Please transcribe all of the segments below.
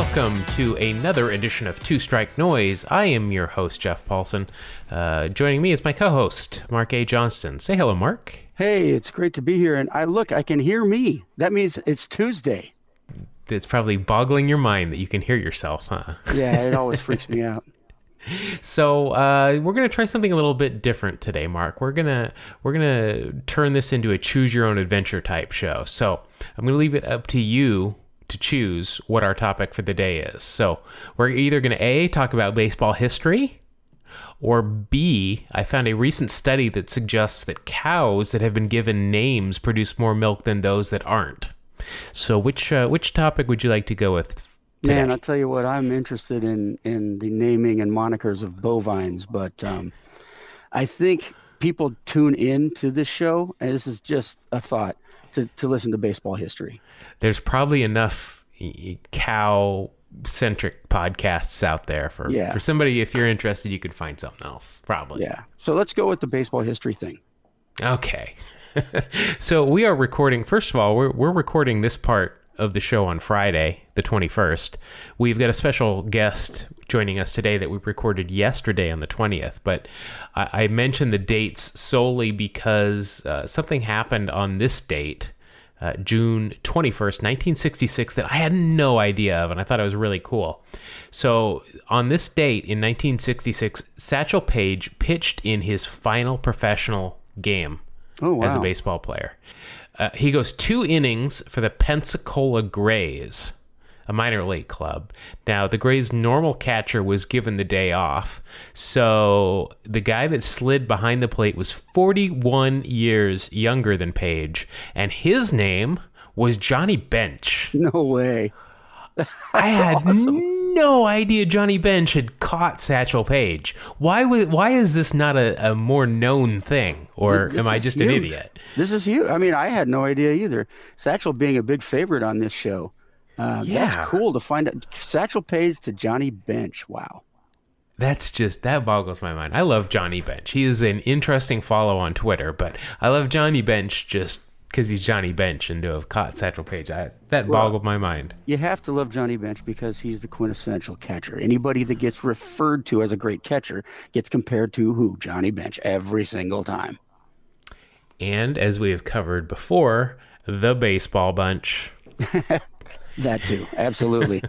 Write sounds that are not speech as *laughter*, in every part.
welcome to another edition of Two Strike Noise. I am your host, Jeff Paulson. Uh, joining me is my co host, Mark A. Johnston. Say hello, Mark. Hey, it's great to be here. And I look, I can hear me. That means it's Tuesday. It's probably boggling your mind that you can hear yourself, huh? Yeah, it always *laughs* freaks me out. So uh, we're gonna try something a little bit different today, Mark. We're gonna we're gonna turn this into a choose your own adventure type show. So I'm gonna leave it up to you to choose what our topic for the day is. So we're either gonna a talk about baseball history, or B, I found a recent study that suggests that cows that have been given names produce more milk than those that aren't. So which uh, which topic would you like to go with? Today? Man, I'll tell you what, I'm interested in in the naming and monikers of bovines, but um, I think people tune in to this show, and this is just a thought to, to listen to baseball history. There's probably enough cow centric podcasts out there for Yeah. for somebody if you're interested you could find something else probably Yeah. So let's go with the baseball history thing. okay *laughs* so we are recording first of all we're, we're recording this part of the show on friday the 21st we've got a special guest joining us today that we recorded yesterday on the 20th but i, I mentioned the dates solely because uh, something happened on this date uh, June 21st, 1966, that I had no idea of, and I thought it was really cool. So, on this date in 1966, Satchel Paige pitched in his final professional game Oh, wow. as a baseball player. Uh, he goes two innings for the Pensacola Grays, a minor league club. Now, the Grays' normal catcher was given the day off, so the guy that slid behind the plate was 41 years younger than Paige, and his name was Johnny Bench. No way. *laughs* I had awesome. no idea Johnny Bench had caught Satchel Paige. Why was why is this not a, a more known thing, or This am I just an idiot? This is huge. I mean, I had no idea either. Satchel being a big favorite on this show. Uh, Yeah. That's cool to find out. Satchel Paige to Johnny Bench. Wow. That's just that boggles my mind. I love Johnny Bench. He is an interesting follow on Twitter, but I love Johnny Bench just because he's Johnny Bench and to have caught Satchel Paige. I, that Well- boggled my mind. You have to love Johnny Bench because he's the quintessential catcher. Anybody that gets referred to as a great catcher gets compared to who? Johnny Bench every single time. And as we have covered before, the baseball bunch. *laughs* That too. *laughs* Absolutely.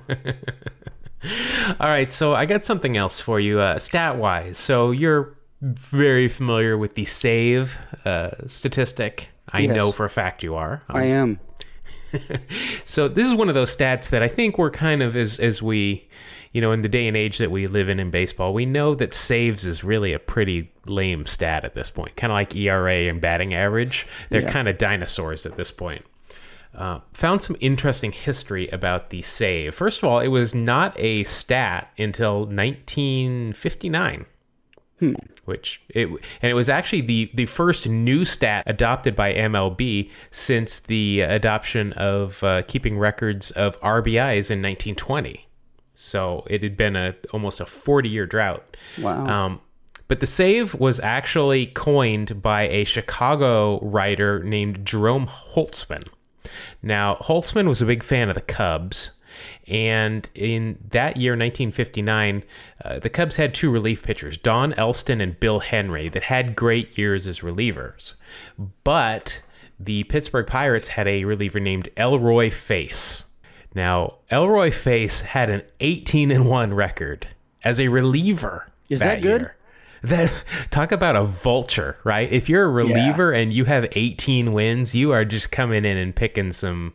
All right, so I got something else for you, uh, stat wise. So you're very familiar with the save uh, statistic. I Yes. know for a fact you are. I am. *laughs* So this is one of those stats that I think we're kind of as as we, you know, in the day and age that we live in in baseball, we know that saves is really a pretty lame stat at this point. Kind of like ERA and batting average. They're Yeah. kind of dinosaurs at this point. Uh, found some interesting history about the save. First of all, it was not a stat until 1959 which it and it was actually the the first new stat adopted by MLB since the adoption of uh, keeping records of RBIs in 1920. So it had been a almost a 40 year drought. Wow. Um, but the save was actually coined by a Chicago writer named Jerome Holtzman. Now, Holtzman was a big fan of the Cubs. And in that year, 1959, uh, the Cubs had two relief pitchers, Don Elston and Bill Henry, that had great years as relievers. But the Pittsburgh Pirates had a reliever named Elroy Face. Now, Elroy Face had an 18 and 1 record as a reliever. Is that good? year. That talk about a vulture, right? If you're a reliever and you have 18 wins, you are just coming in and picking some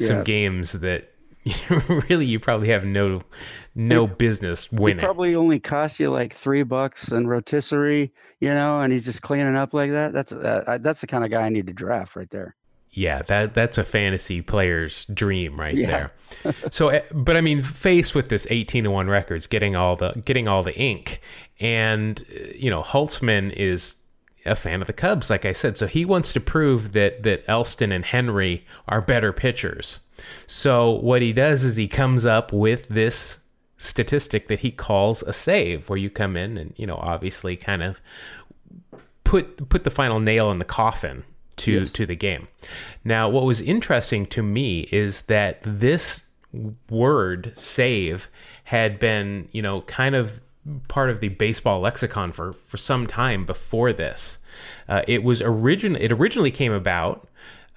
some games that *laughs* really you probably have no no business It winning. probably only cost you like three bucks in rotisserie, you know, and he's just cleaning up like that. That's uh, I- that's the kind of guy I need to draft right there. yeah, that that's a fantasy player's dream right Yeah. there. *laughs* so, eh, but I mean, faced with this 18 to one records, getting all the getting all the ink, and uh, you know, Holtzman is a fan of the Cubs, like I said, so he wants to prove that that Elston and Henry are better pitchers. So what he does is he comes up with this statistic that he calls a save, where you come in and you know, obviously, kind of put put the final nail in the coffin to Yes. to the game. Now, what was interesting to me is that this word save had been, you know, kind of part of the baseball lexicon for for some time before this. Uh, it was origin it originally came about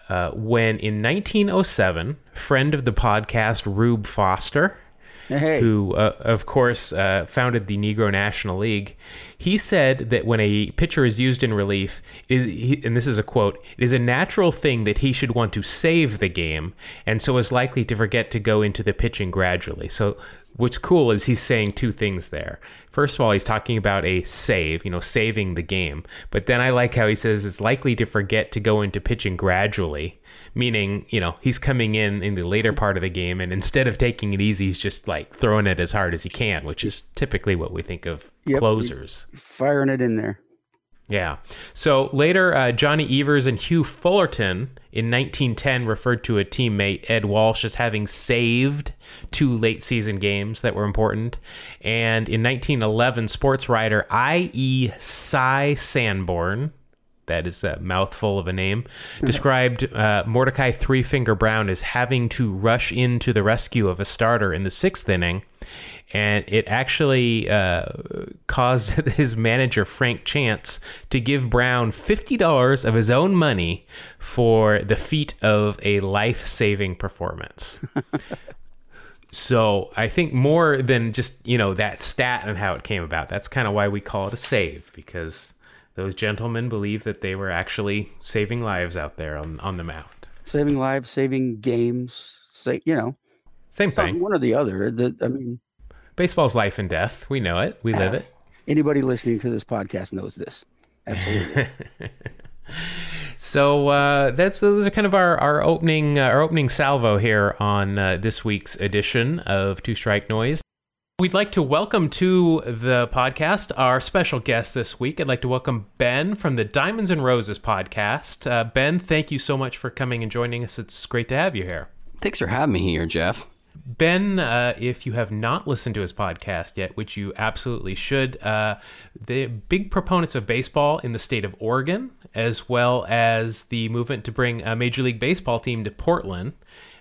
uh, when in 1907, friend of the podcast Rube Foster, Hey. who uh, of course uh, founded the Negro National League, he said that when a pitcher is used in relief, is, he, and this is a quote, it is a natural thing that he should want to save the game, and so is likely to forget to go into the pitching gradually. So what's cool is he's saying two things there. First of all, he's talking about a save, you know, saving the game. But then I like how he says it's likely to forget to go into pitching gradually, meaning, you know, he's coming in in the later part of the game and instead of taking it easy, he's just like throwing it as hard as he can, which is typically what we think of Yep. closers. Firing it in there. Yeah. So later, uh, Johnny Evers and Hugh Fullerton in 1910 referred to a teammate, Ed Walsh, as having saved two late season games that were important. And in 1911, sports writer I.E. Cy Sanborn, that is a mouthful of a name, *laughs* described uh, Mordecai Three Finger Brown as having to rush into the rescue of a starter in the sixth inning. And it actually uh, caused *laughs* his manager, Frank Chance, to give Brown $50 of his own money for the feat of a life saving performance. *laughs* So I think more than just you know that stat and how it came about. That's kind of why we call it a save because those gentlemen believe that they were actually saving lives out there on on the mound. Saving lives, saving games. Say, you know, Same thing. one or the other. The, I mean, Baseball's life and death. We know it. We live it. anybody listening to this podcast knows this. Absolutely. *laughs* So uh, that's those are kind of our our opening uh, our opening salvo here on uh, this week's edition of Two Strike Noise. We'd like to welcome to the podcast our special guest this week. I'd like to welcome Ben from the Diamonds and Roses podcast. Uh, ben, thank you so much for coming and joining us. It's great to have you here. Thanks for having me here, Jeff. Ben, uh, if you have not listened to his podcast yet, which you absolutely should, uh, the big proponents of baseball in the state of Oregon, as well as the movement to bring a Major League Baseball team to Portland.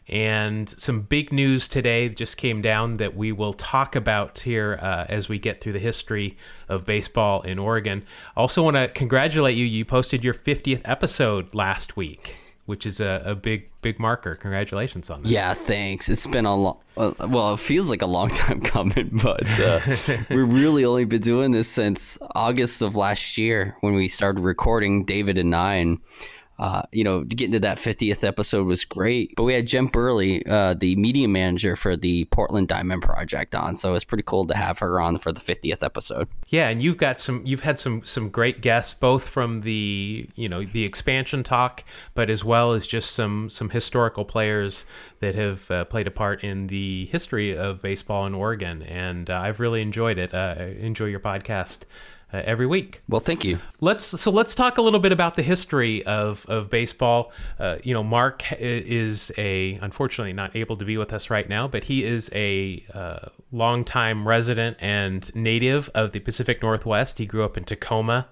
And some big news today just came down that we will talk about here uh, as we get through the history of baseball in Oregon. I also, want to congratulate you. You posted your 50th episode last week, which is a, a big, big marker. Congratulations on that. Yeah, thanks. It's been a long, well, it feels like a long *laughs* time coming, but uh, *laughs* we've really only been doing this since August of last year when we started recording, David and I. Uh, you know, getting to that 50th episode was great. But we had Jen Burley, uh, the media manager for the Portland Diamond Project, on. So it's pretty cool to have her on for the 50th episode. Yeah, and you've got some you've had some some great guests both from the, you know, the expansion talk, but as well as just some some historical players that have uh, played a part in the history of baseball in Oregon and uh, I've really enjoyed it. Uh, enjoy your podcast uh, every week. Well, thank you. Let's so let's talk a little bit about the history of of baseball. Uh, you know, Mark is a unfortunately not able to be with us right now, but he is a uh, longtime resident and native of the Pacific Northwest. He grew up in Tacoma.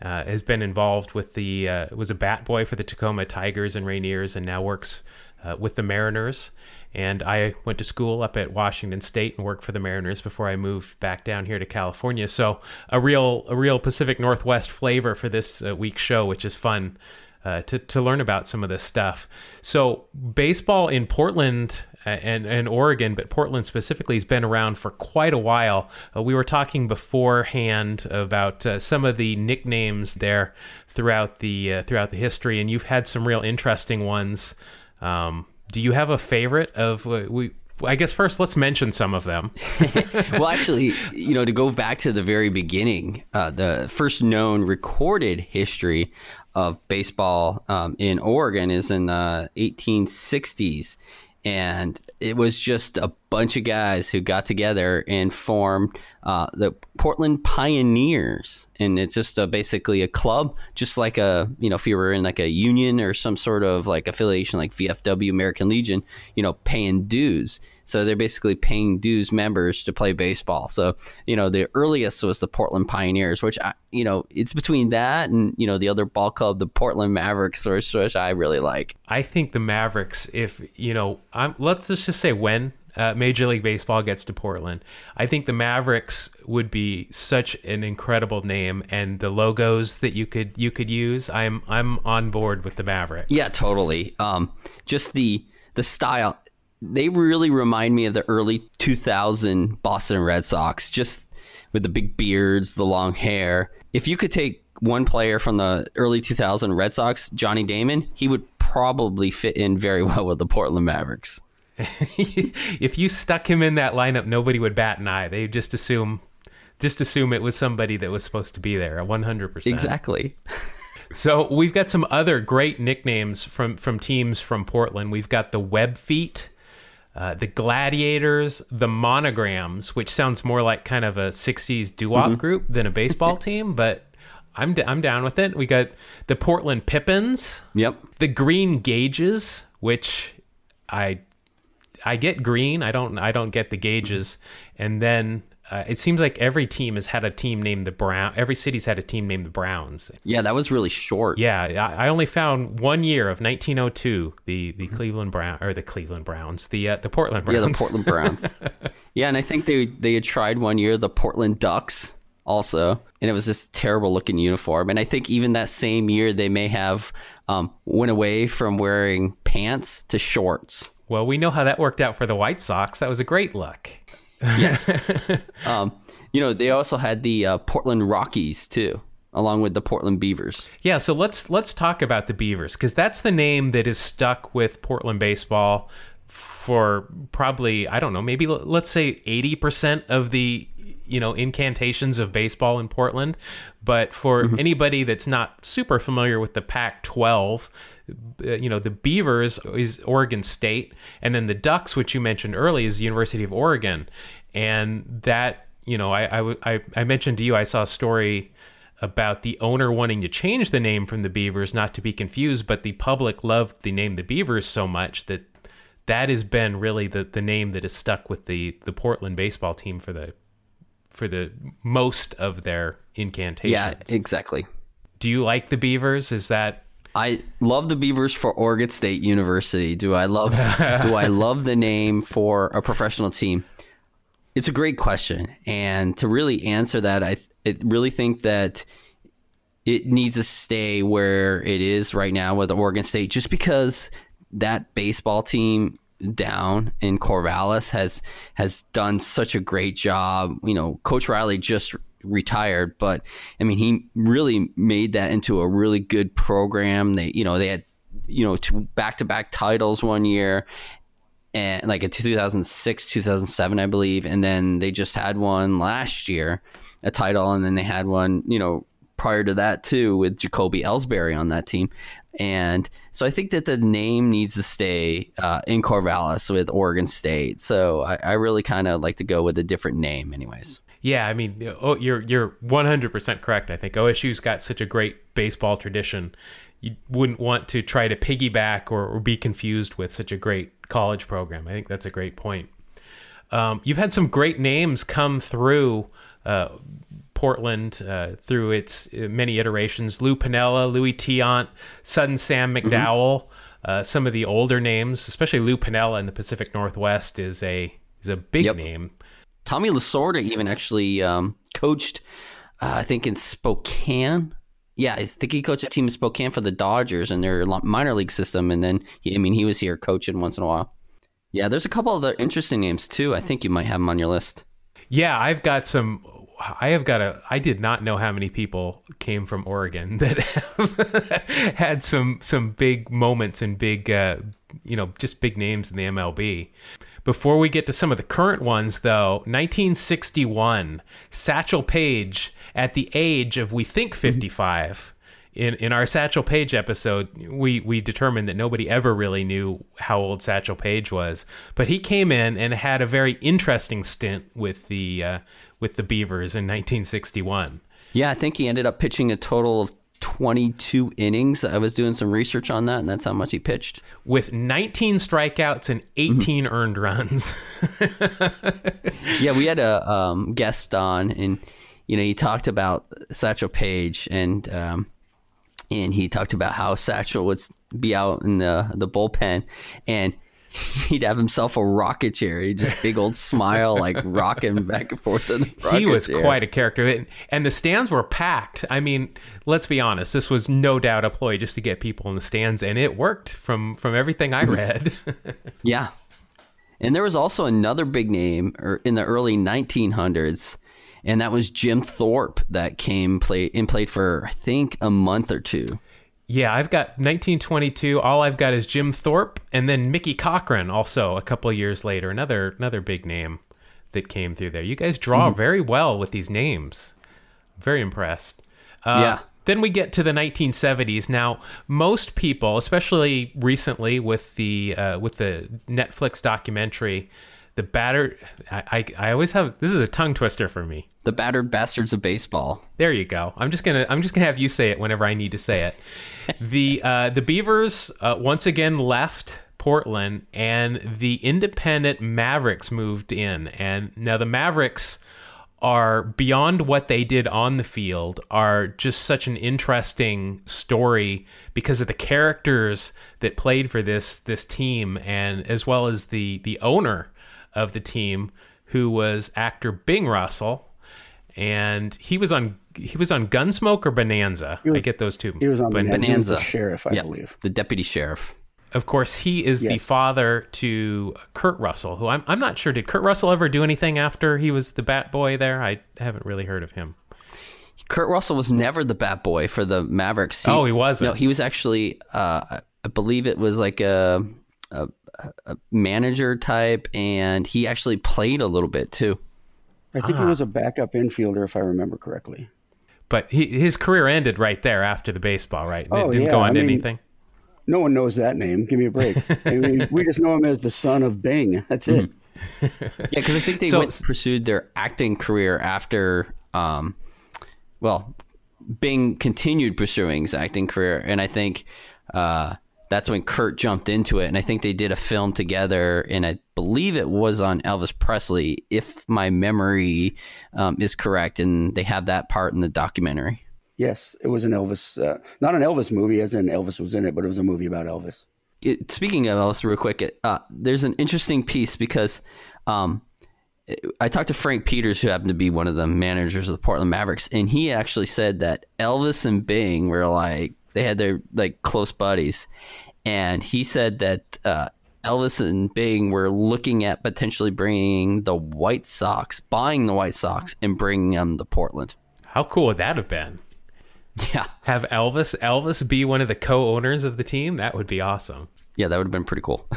Uh, has been involved with the uh, was a bat boy for the Tacoma Tigers and Rainiers, and now works uh, with the Mariners. And I went to school up at Washington State and worked for the Mariners before I moved back down here to California. So a real a real Pacific Northwest flavor for this uh, week's show, which is fun uh, to to learn about some of this stuff. So baseball in Portland uh, and and Oregon, but Portland specifically has been around for quite a while. Uh, we were talking beforehand about uh, some of the nicknames there throughout the uh, throughout the history, and you've had some real interesting ones. Um, do you have a favorite of uh, we? I guess first let's mention some of them. *laughs* well, actually, you know, to go back to the very beginning, uh, the first known recorded history of baseball um, in Oregon is in the 1860s. And it was just a bunch of guys who got together and formed uh, the Portland Pioneers. And it's just a, basically a club, just like a, you know, if you were in like a union or some sort of like affiliation like VFW, American Legion, you know, paying dues. So they're basically paying dues members to play baseball. So, you know, the earliest was the Portland Pioneers, which, I, you know, it's between that and, you know, the other ball club, the Portland Mavericks, which, which I really like. I think the Mavericks, if you know, I'm, let's just say when uh, Major League Baseball gets to Portland. I think the Mavericks would be such an incredible name, and the logos that you could you could use. I'm I'm on board with the Mavericks. Yeah, totally. Um, just the the style. They really remind me of the early 2000 Boston Red Sox, just with the big beards, the long hair. If you could take one player from the early 2000 Red Sox, Johnny Damon, he would probably fit in very *laughs* well with the Portland Mavericks. *laughs* if you stuck him in that lineup, nobody would bat an eye. They just assume, just assume it was somebody that was supposed to be there. One hundred percent. Exactly. so we've got some other great nicknames from from teams from Portland. We've got the Web Feet. Uh, the Gladiators, the Monograms, which sounds more like kind of a '60s doo-wop mm-hmm. group than a baseball *laughs* team, but I'm d- I'm down with it. We got the Portland Pippins. Yep. The Green Gauges, which I I get green. I don't I don't get the gauges. And then uh, it seems like every team has had a team named the Brown. Every city's had a team named the Browns. Yeah, that was really short. Yeah, I, I only found one year of 1902 the the Cleveland Brown or the Cleveland Browns, the uh, the Portland Browns. Yeah, the Portland Browns. *laughs* yeah, and I think they they had tried one year the Portland Ducks also, and it was this terrible looking uniform. And I think even that same year they may have um, went away from wearing pants to shorts. Well, we know how that worked out for the White Sox. That was a great look. yeah. *laughs* um, you know, they also had the uh, Portland Rockies too, along with the Portland Beavers. Yeah, so let's let's talk about the Beavers because that's the name that is stuck with Portland baseball for probably I don't know, maybe let's say 80% of the you know incantations of baseball in Portland. But for mm-hmm. anybody that's not super familiar with the Pac-12, uh, you know the Beavers is Oregon State, and then the Ducks, which you mentioned early, is the University of Oregon, and that you know I I, I mentioned to you I saw a story about the owner wanting to change the name from the Beavers, not to be confused, but the public loved the name the Beavers so much that that has been really the, the name that has stuck with the, the Portland baseball team for the for the most of their incantations. Yeah, exactly. Do you like the Beavers? Is that I love the Beavers for Oregon State University. Do I love do I *laughs* love the name for a professional team? It's a great question, and to really answer that, I, I really think that it needs to stay where it is right now with Oregon State, just because that baseball team down in Corvallis has has done such a great job. You know, Coach Riley just retired, but I mean, he really made that into a really good program. They, you know, they had you know back to back titles one year, and like in 2006, 2007, I believe, and then they just had one last year, a title, and then they had one, you know, prior to that too with Jacoby Ellsbury on that team. And so I think that the name needs to stay uh, in Corvallis with Oregon State. So I, I really kind of like to go with a different name, anyways. Yeah, I mean, oh, you're you're 100% correct. I think OSU's got such a great baseball tradition. You wouldn't want to try to piggyback or, or be confused with such a great college program. I think that's a great point. Um, you've had some great names come through uh, Portland uh, through its uh, many iterations. Lou Piniella, Louis Tiant, Sudden Sam mm-hmm. McDowell. Mm-hmm. Uh, some of the older names, especially Lou Piniella in the Pacific Northwest, is a is a big yep. name. Tommy Lasorda even actually um, coached, uh, I think in Spokane. Yeah, I think he coached a team in Spokane for the Dodgers in their minor league system, and then he, I mean he was here coaching once in a while. Yeah, there's a couple other interesting names too. I think you might have them on your list. Yeah, I've got some I have got a. I did not know how many people came from Oregon *laughs* that have had some some big moments and big, uh, you know, just big names in the MLB. Before we get to some of the current ones, though, 1961, Satchel Paige, at the age of we think 55. In, in our Satchel Paige episode, we, we determined that nobody ever really knew how old Satchel Paige was, but he came in and had a very interesting stint with the uh, with the Beavers in 1961. Yeah, I think he ended up pitching a total of 22 innings. I was doing some research on that, and that's how much he pitched. With 19 strikeouts and 18 mm-hmm. earned runs. *laughs* yeah, we had a um, guest on, and you know, he talked about Satchel Paige, and um, and he talked about how Satchel would be out in the the bullpen, and *laughs* he'd have himself a rocket chair. He just big old smile, like rocking back and forth in the *laughs* rocket he was chair. quite a character, and, and the stands were packed. I mean, let's be honest, this was no doubt a ploy just to get people in the stands, and it worked from from everything I read. *laughs* Yeah. And there was also another big name er, in the early 1900s, and that was Jim Thorpe that came play and played for I think a month or two. Yeah, I've got 1922. All I've got is Jim Thorpe, and then Mickey Cochrane, also a couple of years later, another another big name that came through there. You guys draw very well with these names. Very impressed. Uh, Yeah. Then we get to the 1970s. Now, most people, especially recently with the uh, with the Netflix documentary, the batter. I, I I always have this is a tongue twister for me. The battered bastards of baseball. There you go. I'm just gonna I'm just gonna have you say it whenever I need to say it. the *laughs* uh, the Beavers uh, once again left Portland, and the independent Mavericks moved in. And now the Mavericks are beyond what they did on the field are just such an interesting story because of the characters that played for this this team and as well as the the owner of the team who was actor Bing Russell and he was on he was on Gunsmoke or Bonanza. I get those two. He was on But Bonanza. He was the sheriff, I Yeah, believe. The deputy sheriff. Of course, he is the father to Kurt Russell, who I'm I'm not sure did Kurt Russell ever do anything after he was the Bat Boy there. I haven't really heard of him. Kurt Russell was never the bat boy for the Mavericks. Oh, he wasn't? No, he was actually. Uh, I believe it was like a, a a manager type, and he actually played a little bit too. I think he was a backup infielder, if I remember correctly. But he, his career ended right there after the baseball, right? And it Oh, didn't yeah, go on to I mean- anything. No one knows that name. Give me a break. *laughs* I mean, we just know him as the son of Bing. *laughs* That's it. Yeah, because I think they *laughs* So- went pursued their acting career after. Um, well, Bing continued pursuing his acting career, and I think uh, that's when Kurt jumped into it. And I think they did a film together, and I believe it was on Elvis Presley, if my memory um, is correct. And they have that part in the documentary. Yes, it was an Elvis, uh, not an Elvis movie, as in Elvis was in it, but it was a movie about Elvis. it, speaking of Elvis, real quick, it, uh, there's an interesting piece because um, I talked to Frank Peters, who happened to be one of the managers of the Portland Mavericks, and he actually said that Elvis and Bing were like they had their like close buddies, and he said that uh, Elvis and Bing were looking at potentially bringing the White Sox, buying the White Sox, and bringing them to Portland. How cool would that have been? Yeah, Have Elvis Elvis be one of the co-owners of the team? That would be awesome. yeah, that would have been pretty cool. *laughs*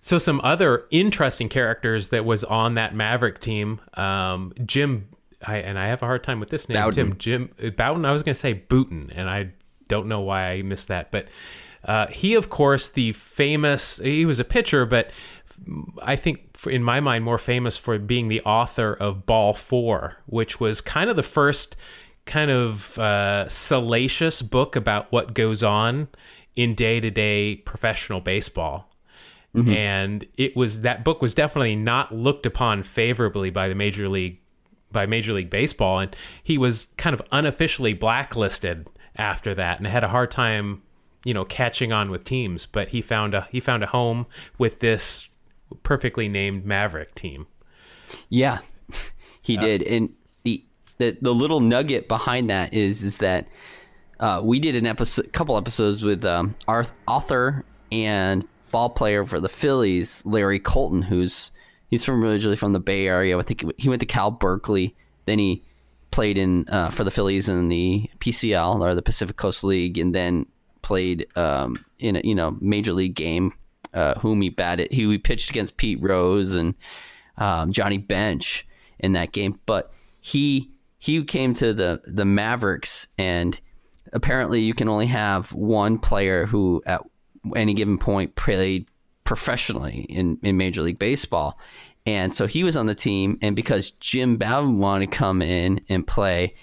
So some other interesting characters that was on that Maverick team, um, Jim, I, and I have a hard time with this name, Bowden. Tim Jim uh, Bowden. I was going to say Booton, and I don't know why I missed that, but uh, he, of course, the famous. He was a pitcher, but I think in my mind more famous for being the author of Ball Four, which was kind of the first kind of uh, salacious book about what goes on in day to day professional baseball and it was that book was definitely not looked upon favorably by the major league by major league baseball and he was kind of unofficially blacklisted after that and had a hard time you know catching on with teams but he found a he found a home with this perfectly named maverick team Yeah, *laughs* he did. And the, the the little nugget behind that is is that uh, we did an episode, couple episodes with um, our author and ball player for the Phillies, Larry Colton, who's he's from originally from the Bay Area. I think he went to Cal Berkeley. Then he played in uh, for the Phillies in the PCL or the Pacific Coast League, and then played um, in a you know major league game. Uh, whom he batted, he, he pitched against Pete Rose and um, Johnny Bench in that game, but he he came to the the Mavericks, and apparently you can only have one player who at any given point played professionally in, in Major League Baseball. And so he was on the team, and because Jim Bowden wanted to come in and play,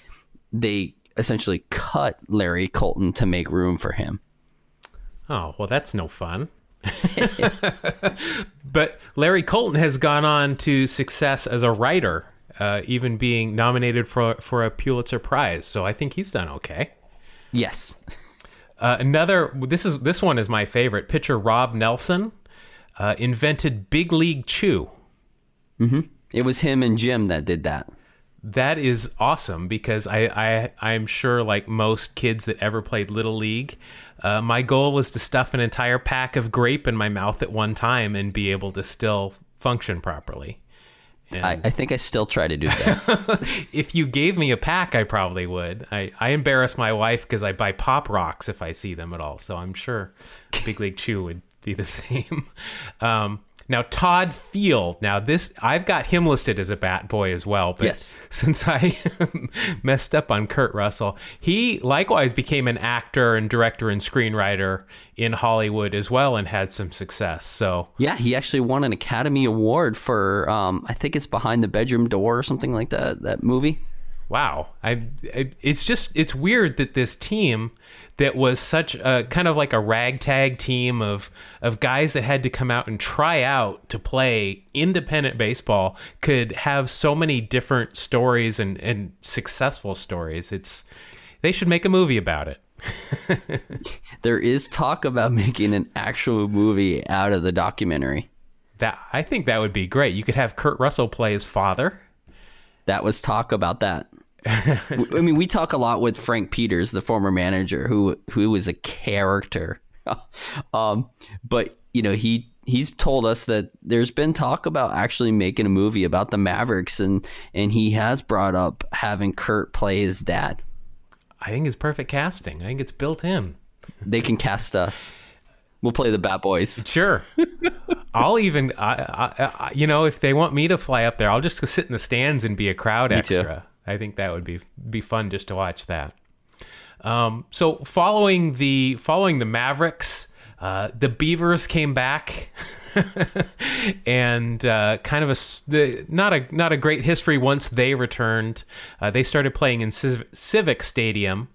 they essentially cut Larry Colton to make room for him. oh well that's no fun *laughs* but larry colton has gone on to success as a writer uh, even being nominated for for a pulitzer prize so i think he's done okay Yes. Uh, another this is this one is my favorite pitcher Rob Nelson. uh, invented Big League Chew. It was him and Jim that did that. That is awesome because I, I I'm sure like most kids that ever played little league, uh, my goal was to stuff an entire pack of grape in my mouth at one time and be able to still function properly. I, I think I still try to do that. *laughs* if you gave me a pack, I probably would. I, I embarrass my wife because I buy pop rocks if I see them at all. So I'm sure Big League Chew would be the *laughs* same. Um, now Todd Field. Now this I've got him listed as a bat boy as well. But Yes. *laughs* since I *laughs* messed up on Kurt Russell, he likewise became an actor and director and screenwriter in Hollywood as well and had some success. So yeah, he actually won an Academy Award for um, I think it's Behind the Bedroom Door or something like that. That movie. wow I, I it's just it's weird that this team that was such a kind of like a ragtag team of of guys that had to come out and try out to play independent baseball could have so many different stories and and successful stories it's they should make a movie about it *laughs* There is talk about making an actual movie out of the documentary. that i think that would be great you could have kurt russell play his father That was talk about that. I mean, we talk a lot with Frank Peters, the former manager, who who was a character. *laughs* um, but you know, he he's told us that there's been talk about actually making a movie about the Mavericks, and and he has brought up having Kurt play his dad. i think it's perfect casting i think it's built in They can cast us. We'll play the Bat Boys. Sure. I'll even, I, I, I, you know, if they want me to fly up there, I'll just go sit in the stands and be a crowd too. extra. I think that would be be fun just to watch that. Um, so following the following the Mavericks, uh, the Beavers came back, *laughs* and uh, kind of a not a not a great history once they returned. Uh, they started playing in Civ- Civic Stadium,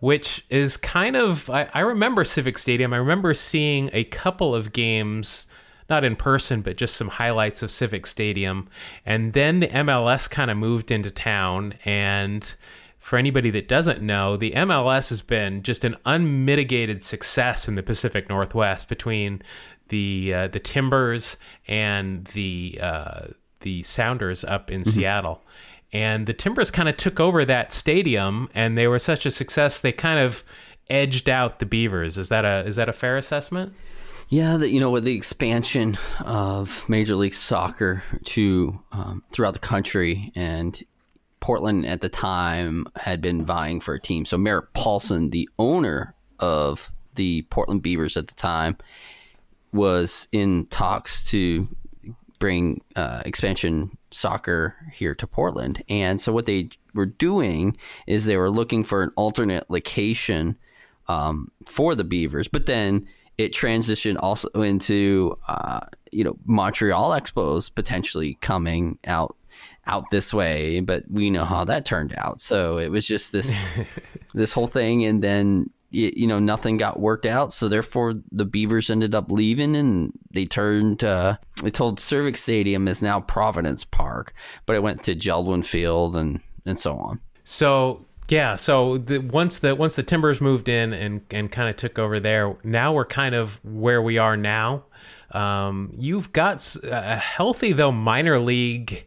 which is kind of I, I remember Civic Stadium. I remember seeing a couple of games. Not in person, but just some highlights of Civic Stadium. And then the MLS kind of moved into town, and for anybody that doesn't know, the MLS has been just an unmitigated success in the Pacific Northwest between the uh, the Timbers and the uh, the Sounders up in Seattle. And the Timbers kind of took over that stadium, and they were such a success. They kind of edged out the Beavers. Is that a is that a fair assessment? Yeah, the, you know, with the expansion of Major League Soccer to um, throughout the country, and Portland at the time had been vying for a team. So Merritt Paulson, the owner of the Portland Beavers at the time, was in talks to bring uh, expansion soccer here to Portland. And so what they were doing is they were looking for an alternate location um, for the Beavers, but then it transitioned also into uh, you know Montreal Expos potentially coming out out this way, but we know how that turned out. So it was just this *laughs* this whole thing, and then you know nothing got worked out. So therefore, the Beavers ended up leaving, and they turned. Uh, they told Civic Stadium is now Providence Park, but it went to Geldwin Field and and so on. So yeah, so the, once the once the Timbers moved in and and kind of took over there, now we're kind of where we are now. Um, you've got a healthy though minor league,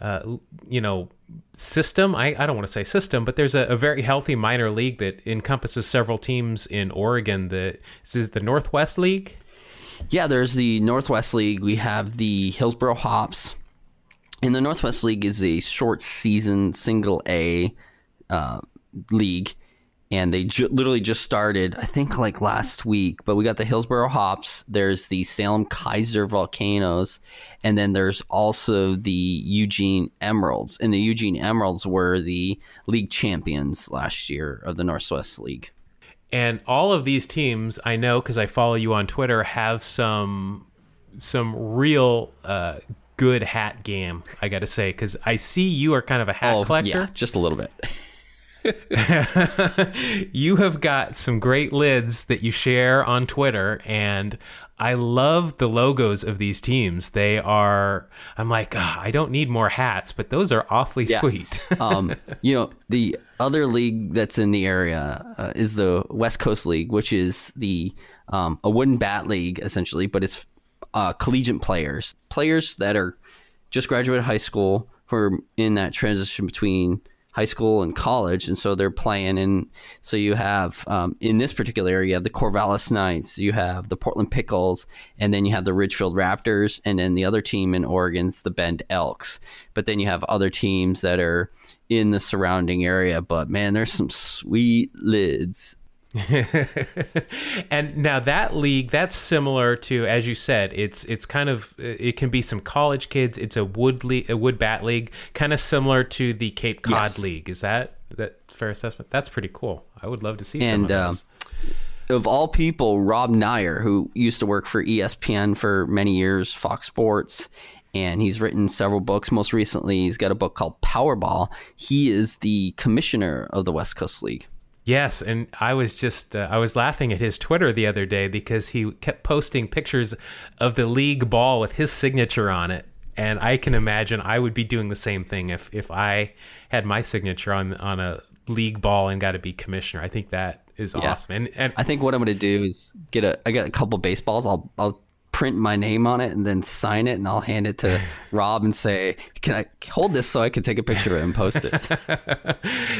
uh, you know, system. I, I don't want to say system, but there's a, a very healthy minor league that encompasses several teams in Oregon. The this is the Northwest League. Yeah, there's the Northwest League. We have the Hillsboro Hops. And the Northwest League is a short season single A uh, league. And they ju- literally just started, I think, like last week. But we got the Hillsboro Hops. There's the Salem Keizer Volcanoes. And then there's also the Eugene Emeralds. And the Eugene Emeralds were the league champions last year of the Northwest League. And all of these teams, I know because I follow you on Twitter, have some some real uh, good hat game. I got to say because I see you are kind of a hat collector. Oh, yeah, just a little bit. *laughs* *laughs* you have got some great lids that you share on Twitter, and I love the logos of these teams. They are. I'm like, "Ah, I don't need more hats, but those are awfully Yeah. sweet. *laughs* um, you know, the other league that's in the area uh, is the West Coast League, which is the um, a wooden bat league essentially, but it's uh, collegiate players, players that are just graduated high school who are in that transition between high school and college, and so they're playing. And so you have um, in this particular area, you have the Corvallis Knights, you have the Portland Pickles, and then you have the Ridgefield Raptors, and then the other team in Oregon's the Bend Elks. But then you have other teams that are in the surrounding area. But man, there's some sweet lids *laughs* and now that league that's similar to as you said it's it's kind of it can be some college kids. It's a wood league a wood bat league kind of similar to the cape cod yes. league. Is that that fair assessment? That's pretty cool. I would love to see and some of, um, of all people rob Neyer who used to work for espn for many years fox sports and he's written several books. Most recently he's got a book called powerball. He is the commissioner of the west coast league Yes, and I was just uh, I was laughing at his Twitter the other day because he kept posting pictures of the league ball with his signature on it, and I can imagine I would be doing the same thing if if I had my signature on on a league ball and got to be commissioner. I think that is yeah. awesome. And and I think what I'm going to do is get a I got a couple baseballs. I'll I'll print my name on it and then sign it and I'll hand it to *laughs* Rob and say, "Can I hold this so I can take a picture of it and post it?"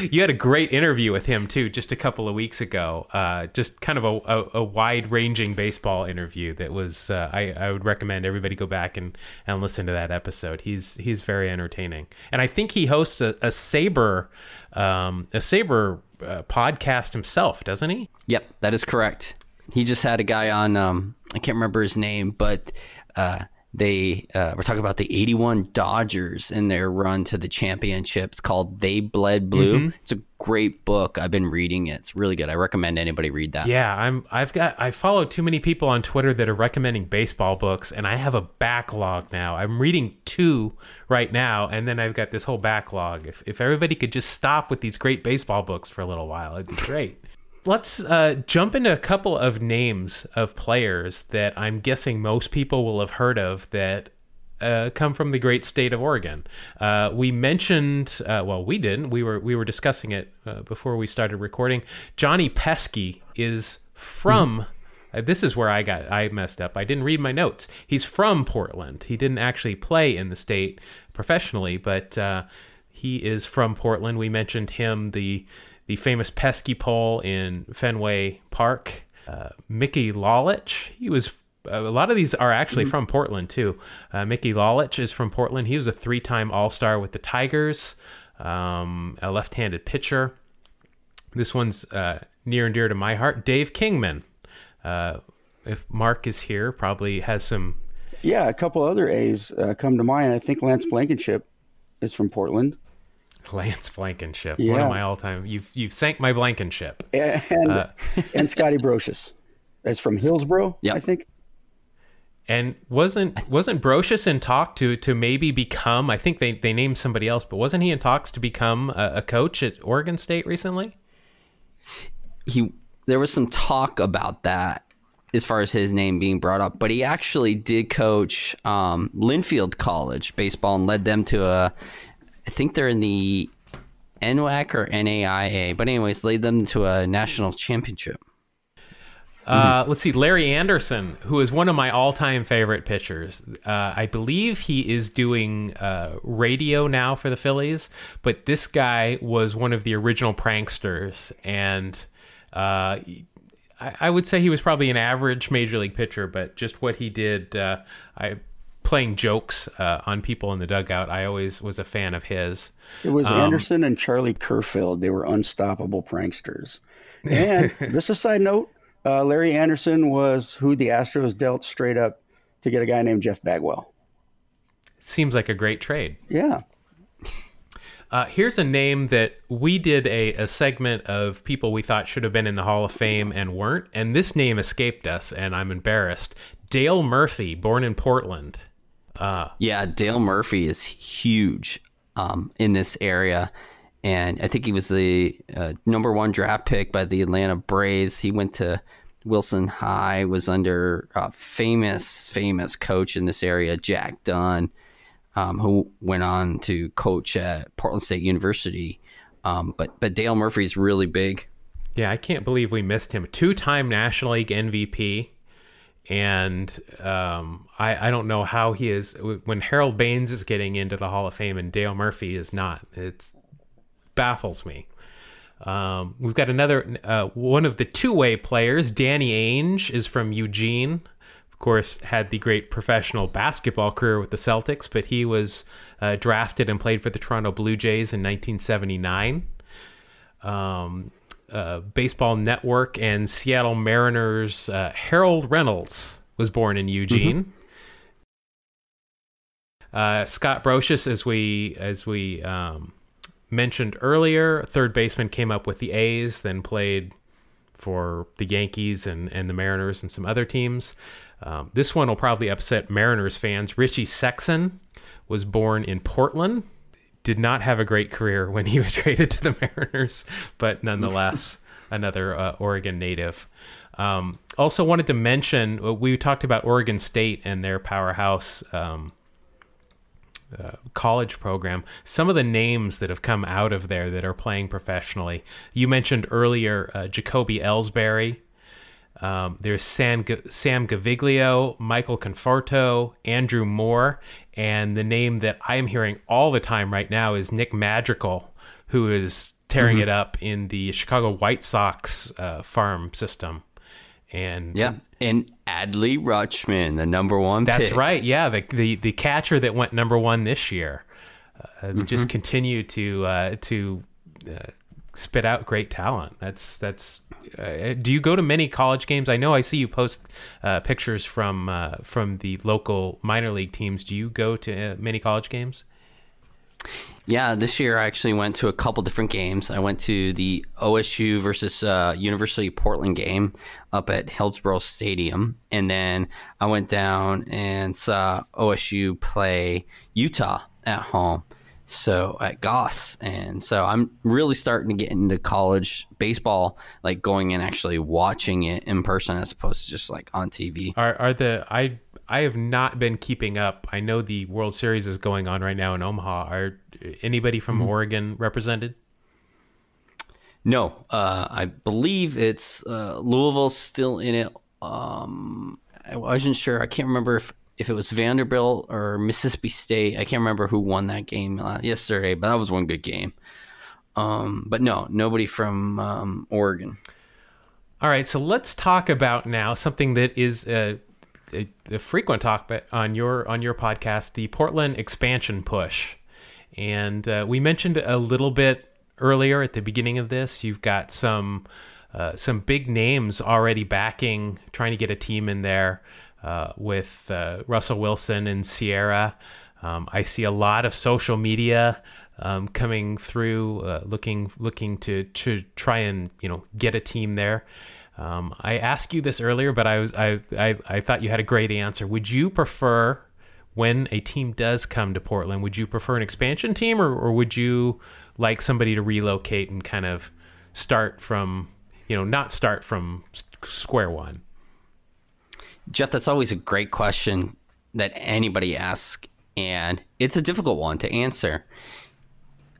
*laughs* you had a great interview with him too, just a couple of weeks ago. Uh, just kind of a, a, a wide-ranging baseball interview that was. Uh, I, I would recommend everybody go back and, and listen to that episode. He's he's very entertaining, and I think he hosts a, a SABR um, a SABR uh, podcast himself, doesn't he? Yep, that is correct. He just had a guy on. Um, I can't remember his name, but uh, they uh, were talking about the 81 Dodgers and their run to the championships called They Bled Blue. Mm-hmm. It's a great book. I've been reading it. It's really good. I recommend anybody read that. Yeah, I'm I've got I follow too many people on Twitter that are recommending baseball books and I have a backlog now. I'm reading two right now and then I've got this whole backlog. If if everybody could just stop with these great baseball books for a little while, it'd be great let's uh, jump into a couple of names of players that I'm guessing most people will have heard of that uh, come from the great state of Oregon. Uh, we mentioned, uh, well, we didn't. We were we were discussing it uh, before we started recording. Johnny Pesky is from. Mm-hmm. this is where I got I messed up. I didn't read my notes. He's from Portland. He didn't actually play in the state professionally, but uh, he is from Portland. We mentioned him the the famous pesky pole in Fenway Park. Uh, Mickey Lolich, he was. a lot of these are actually mm-hmm. from Portland too. Uh, Mickey Lolich is from Portland. He was a three-time All-Star with the Tigers, um, a left-handed pitcher. This one's uh, near and dear to my heart. Dave Kingman. Uh, if Mark is here, probably has some. Yeah, a couple other A's uh, come to mind. I think Lance Blankenship is from Portland. Lance Blankenship, yeah. one of my all-time. You've you've sank my Blankenship. And uh, *laughs* and Scotty Brosius, that's from Hillsboro, yep. I think. And wasn't wasn't Brosius in talk to to maybe become? I think they they named somebody else, but wasn't he in talks to become a, a coach at Oregon State recently? He there was some talk about that as far as his name being brought up, but he actually did coach um, Linfield College baseball and led them to a I think they're in the NWAC or NAIA, but anyways, lead them to a national championship. Uh, let's see, Larry Andersen, who is one of my all-time favorite pitchers. Uh, I believe he is doing uh, radio now for the Phillies, but this guy was one of the original pranksters, and uh, I, I, would say he was probably an average major league pitcher, but just what he did, uh, I playing jokes uh, on people in the dugout. I always was a fan of his. It was um, Andersen and Charlie Kerfeld. They were unstoppable pranksters. And *laughs* just a side note, uh, Larry Andersen was who the Astros dealt straight up to get a guy named Jeff Bagwell. Seems like a great trade. Yeah. Uh, here's a name that we did a, a segment of people we thought should have been in the Hall of Fame and weren't, and this name escaped us, and I'm embarrassed. Dale Murphy, born in Portland. Uh, yeah, Dale Murphy is huge um, in this area. And I think he was the uh, number one draft pick by the Atlanta Braves. He went to Wilson High, was under a famous, famous coach in this area, Jack Dunn, um, who went on to coach at Portland State University. Um, but but Dale Murphy's really big. Yeah, I can't believe we missed him. Two time National League MVP and um, I, I don't know how he is when Harold Baines is getting into the Hall of Fame and Dale Murphy is not. It baffles me. Um, we've got another uh, one of the two-way players. Danny Ainge is from Eugene. Of course, had the great professional basketball career with the Celtics, but he was uh, drafted and played for the Toronto Blue Jays in 1979. Um, uh, Baseball Network and Seattle Mariners. Uh, Harold Reynolds was born in Eugene. Mm-hmm. Uh, Scott Brosius, as we as we um, mentioned earlier, third baseman came up with the A's, then played for the Yankees and, and the Mariners and some other teams. Um, this one will probably upset Mariners fans. Richie Sexson was born in Portland, did not have a great career when he *laughs* was traded to the Mariners, but nonetheless, *laughs* another uh, Oregon native. Um, also, wanted to mention uh, we talked about Oregon State and their powerhouse um, uh, college program. Some of the names that have come out of there that are playing professionally. You mentioned earlier uh, Jacoby Ellsbury. Um, there's Sam, Sam Gaviglio, Michael Conforto, Andrew Moore, and the name that I'm hearing all the time right now is Nick Madrigal, who is tearing mm-hmm. it up in the Chicago White Sox uh, farm system. And yeah, and Adley Rutschman, the number one. That's pick. right. Yeah, the, the the catcher that went number one this year. Uh, mm-hmm. Just continue to uh, to uh, spit out great talent. That's that's. Uh, do you go to many college games? I know I see you post uh, pictures from uh, from the local minor league teams. Do you go to uh, many college games? Yeah, this year I actually went to a couple different games. I went to the OSU versus uh, University of Portland game up at Hillsboro Stadium, and then I went down and saw OSU play Utah at home so at Goss, and so I'm really starting to get into college baseball, like going and actually watching it in person as opposed to just like on TV. Are are the I I have not been keeping up. I know the World Series is going on right now in Omaha. Are anybody from mm-hmm. Oregon represented? No, uh, I believe it's uh, Louisville's still in it. Um, I wasn't sure. I can't remember if if it was Vanderbilt or Mississippi State. I can't remember who won that game yesterday, but that was one good game. Um, but no, nobody from um, Oregon. All right, so let's talk about now something that is a, a, a frequent talk on your on your podcast, the Portland expansion push. And uh, we mentioned a little bit earlier at the beginning of this. You've got some uh, some big names already backing, trying to get a team in there uh, with uh, Russell Wilson and Ciara. Um, I see a lot of social media um, coming through, uh, looking looking to to try and you know get a team there. Um, I asked you this earlier, but I was I, I I thought you had a great answer. Would you prefer when a team does come to Portland? Would you prefer an expansion team, or, or would you like somebody to relocate and kind of start from you know not start from square one? Jeff, that's always a great question that anybody asks, and it's a difficult one to answer.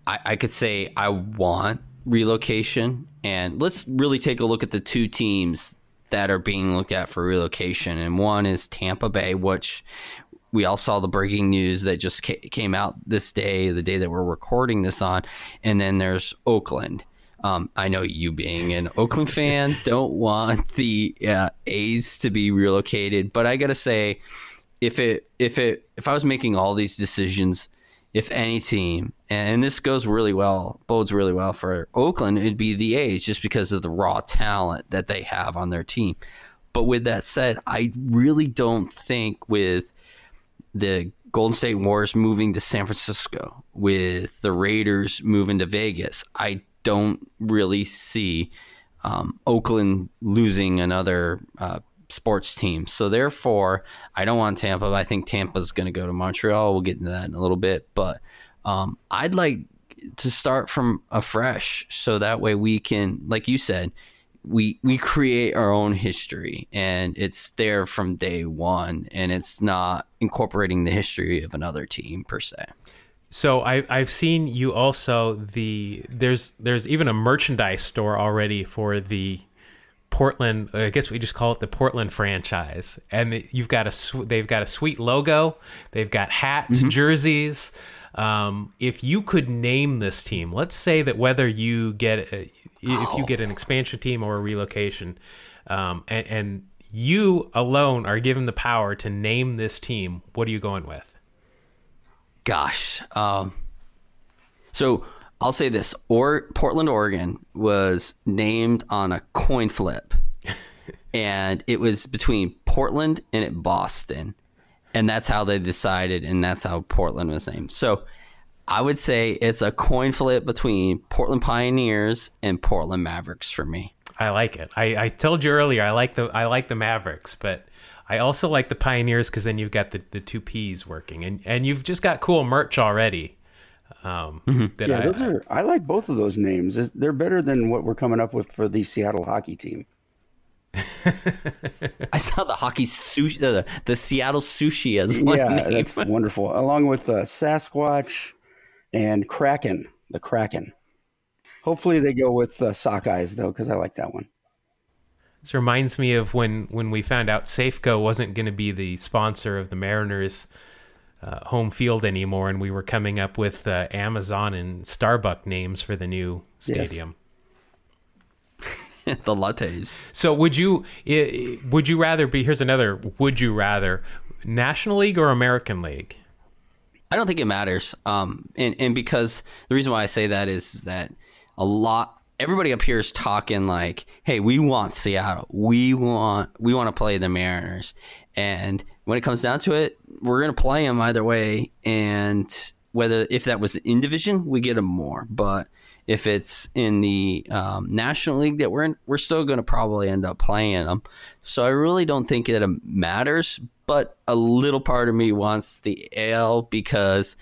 I, I could say I want relocation, and let's really take a look at the two teams that are being looked at for relocation. And one is Tampa Bay, which we all saw the breaking news that just came out this day, the day that we're recording this on. And then there's Oakland. Um, I know you being an *laughs* Oakland fan don't want the uh, A's to be relocated, but I gotta say, if it if it if I was making all these decisions, if any team, and this goes really well, bodes really well for Oakland, it'd be the A's just because of the raw talent that they have on their team. But with that said, I really don't think with the Golden State Warriors moving to San Francisco, with the Raiders moving to Vegas, I don't really see um, Oakland losing another uh, sports team. So therefore, I don't want Tampa. I think Tampa's going to go to Montreal. We'll get into that in a little bit, but um, I'd like to start from afresh, so that way we can, like you said, we we create our own history, and it's there from day one, and it's not incorporating the history of another team per se. So I, I've seen you also the there's there's even a merchandise store already for the Portland. I guess we just call it the Portland franchise, and you've got a sw- they've got a sweet logo. They've got hats, jerseys. Um, if you could name this team, let's say that whether you get a, if you get an expansion team or a relocation, um, and, and you alone are given the power to name this team, what are you going with? Gosh. Um, so I'll say this: or Portland, Oregon, was named on a coin flip, *laughs* and it was between Portland and Boston, and that's how they decided, and that's how Portland was named. So I would say it's a coin flip between Portland Pioneers and Portland Mavericks for me. I like it. I, I told you earlier I like the I like the Mavericks, but I also like the Pioneers because then you've got the, the two P's working, and and you've just got cool merch already. Um, that Yeah, I, those are. I like both of those names. They're better than what we're coming up with for the Seattle hockey team. *laughs* I saw the hockey sushi, the, the Seattle sushi as one yeah, name. that's wonderful. Along with uh, Sasquatch and Kraken, the Kraken. Hopefully they go with uh, Sockeyes though, because I like that one. This reminds me of when when we found out Safeco wasn't going to be the sponsor of the Mariners uh, home field anymore, and we were coming up with uh, Amazon and Starbucks names for the new Yes. stadium. *laughs* the lattes. So would you i- i- would you rather be? Here's another. Would you rather National League or American League? I don't think it matters. Um, and, and because the reason why I say that is, that a lot, everybody up here is talking like, hey, we want Seattle. We want, we want to play the Mariners. And when it comes down to it, we're going to play them either way. And whether, if that was in division, we get them more. But if it's in the um, National League that we're in, we're still going to probably end up playing them. So I really don't think that it matters. But a little part of me wants the AL because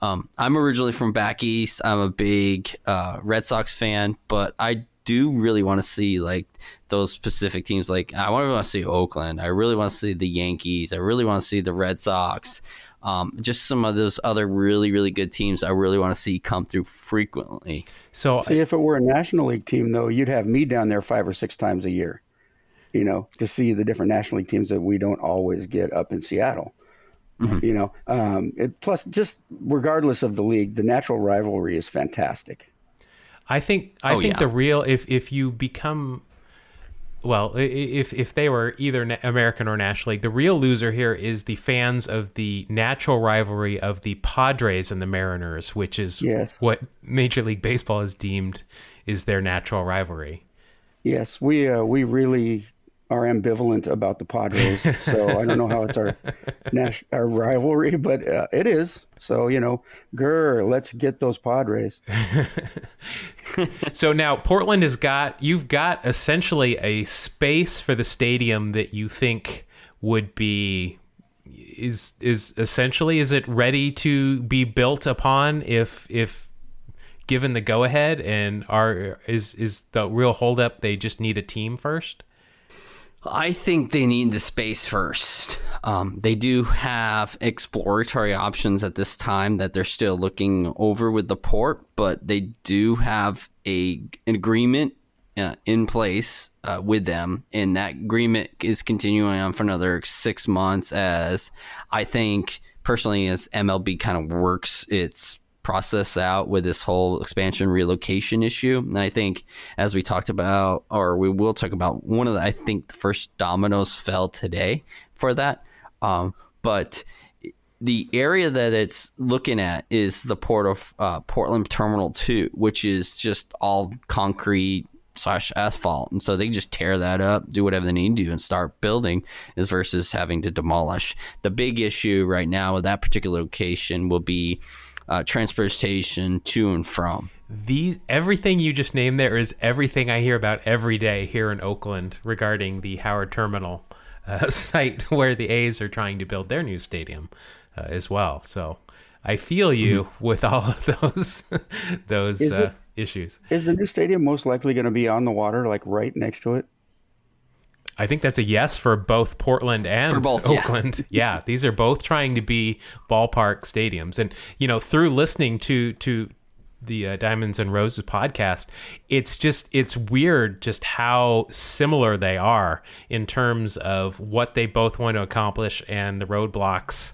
um, I'm originally from back east. I'm a big uh, Red Sox fan, but I do really want to see like those specific teams. Like I want to see Oakland. I really want to see the Yankees. I really want to see the Red Sox. Um, just some of those other really really good teams. I really want to see come through frequently. So See, if it were a National League team though, you'd have me down there five or six times a year. You know, to see the different National League teams that we don't always get up in Seattle. You know, um, it, plus just regardless of the league, the natural rivalry is fantastic. I think I Oh, think yeah. the real if if you become well i- i- if if they were either American or National League, the real loser here is the fans of the natural rivalry of the Padres and the Mariners, which is Yes. what Major League Baseball has deemed is their natural rivalry. Yes, we uh, we really are ambivalent about the Padres. So I don't know how it's our *laughs* nas- our rivalry, but uh, it is. So you know, grr, let's get those Padres. *laughs* So now Portland has got you've got essentially a space for the stadium that you think would be is is essentially is it ready to be built upon if if given the go ahead and are is is the real holdup they just need a team first? I think they need the space first. Um, they do have exploratory options at this time that they're still looking over with the port, but they do have a an agreement uh, in place uh, with them, and that agreement is continuing on for another six months. As I think personally, as MLB kind of works its process out with this whole expansion relocation issue. And I think, as we talked about, or we will talk about, one of the, I think the first dominoes fell today for that. Um, but the area that it's looking at is the port of uh, Portland Terminal 2, which is just all concrete slash asphalt. And so they just tear that up, do whatever they need to do, and start building, is versus having to demolish. The big issue right now with that particular location will be uh, transportation to and from. These everything you just named there is everything I hear about every day here in Oakland regarding the Howard Terminal uh, *laughs* site where the A's are trying to build their new stadium uh, as well. So I feel you with *laughs* all of those those Is uh, it- issues. Is the new stadium most likely going to be on the water, like right next to it? I think that's a yes for both Portland and For both, yeah. Oakland. *laughs* Yeah. these are both trying to be ballpark stadiums, and you know, through listening to to the uh, Diamonds and Roses podcast, it's just it's weird just how similar they are in terms of what they both want to accomplish and the roadblocks,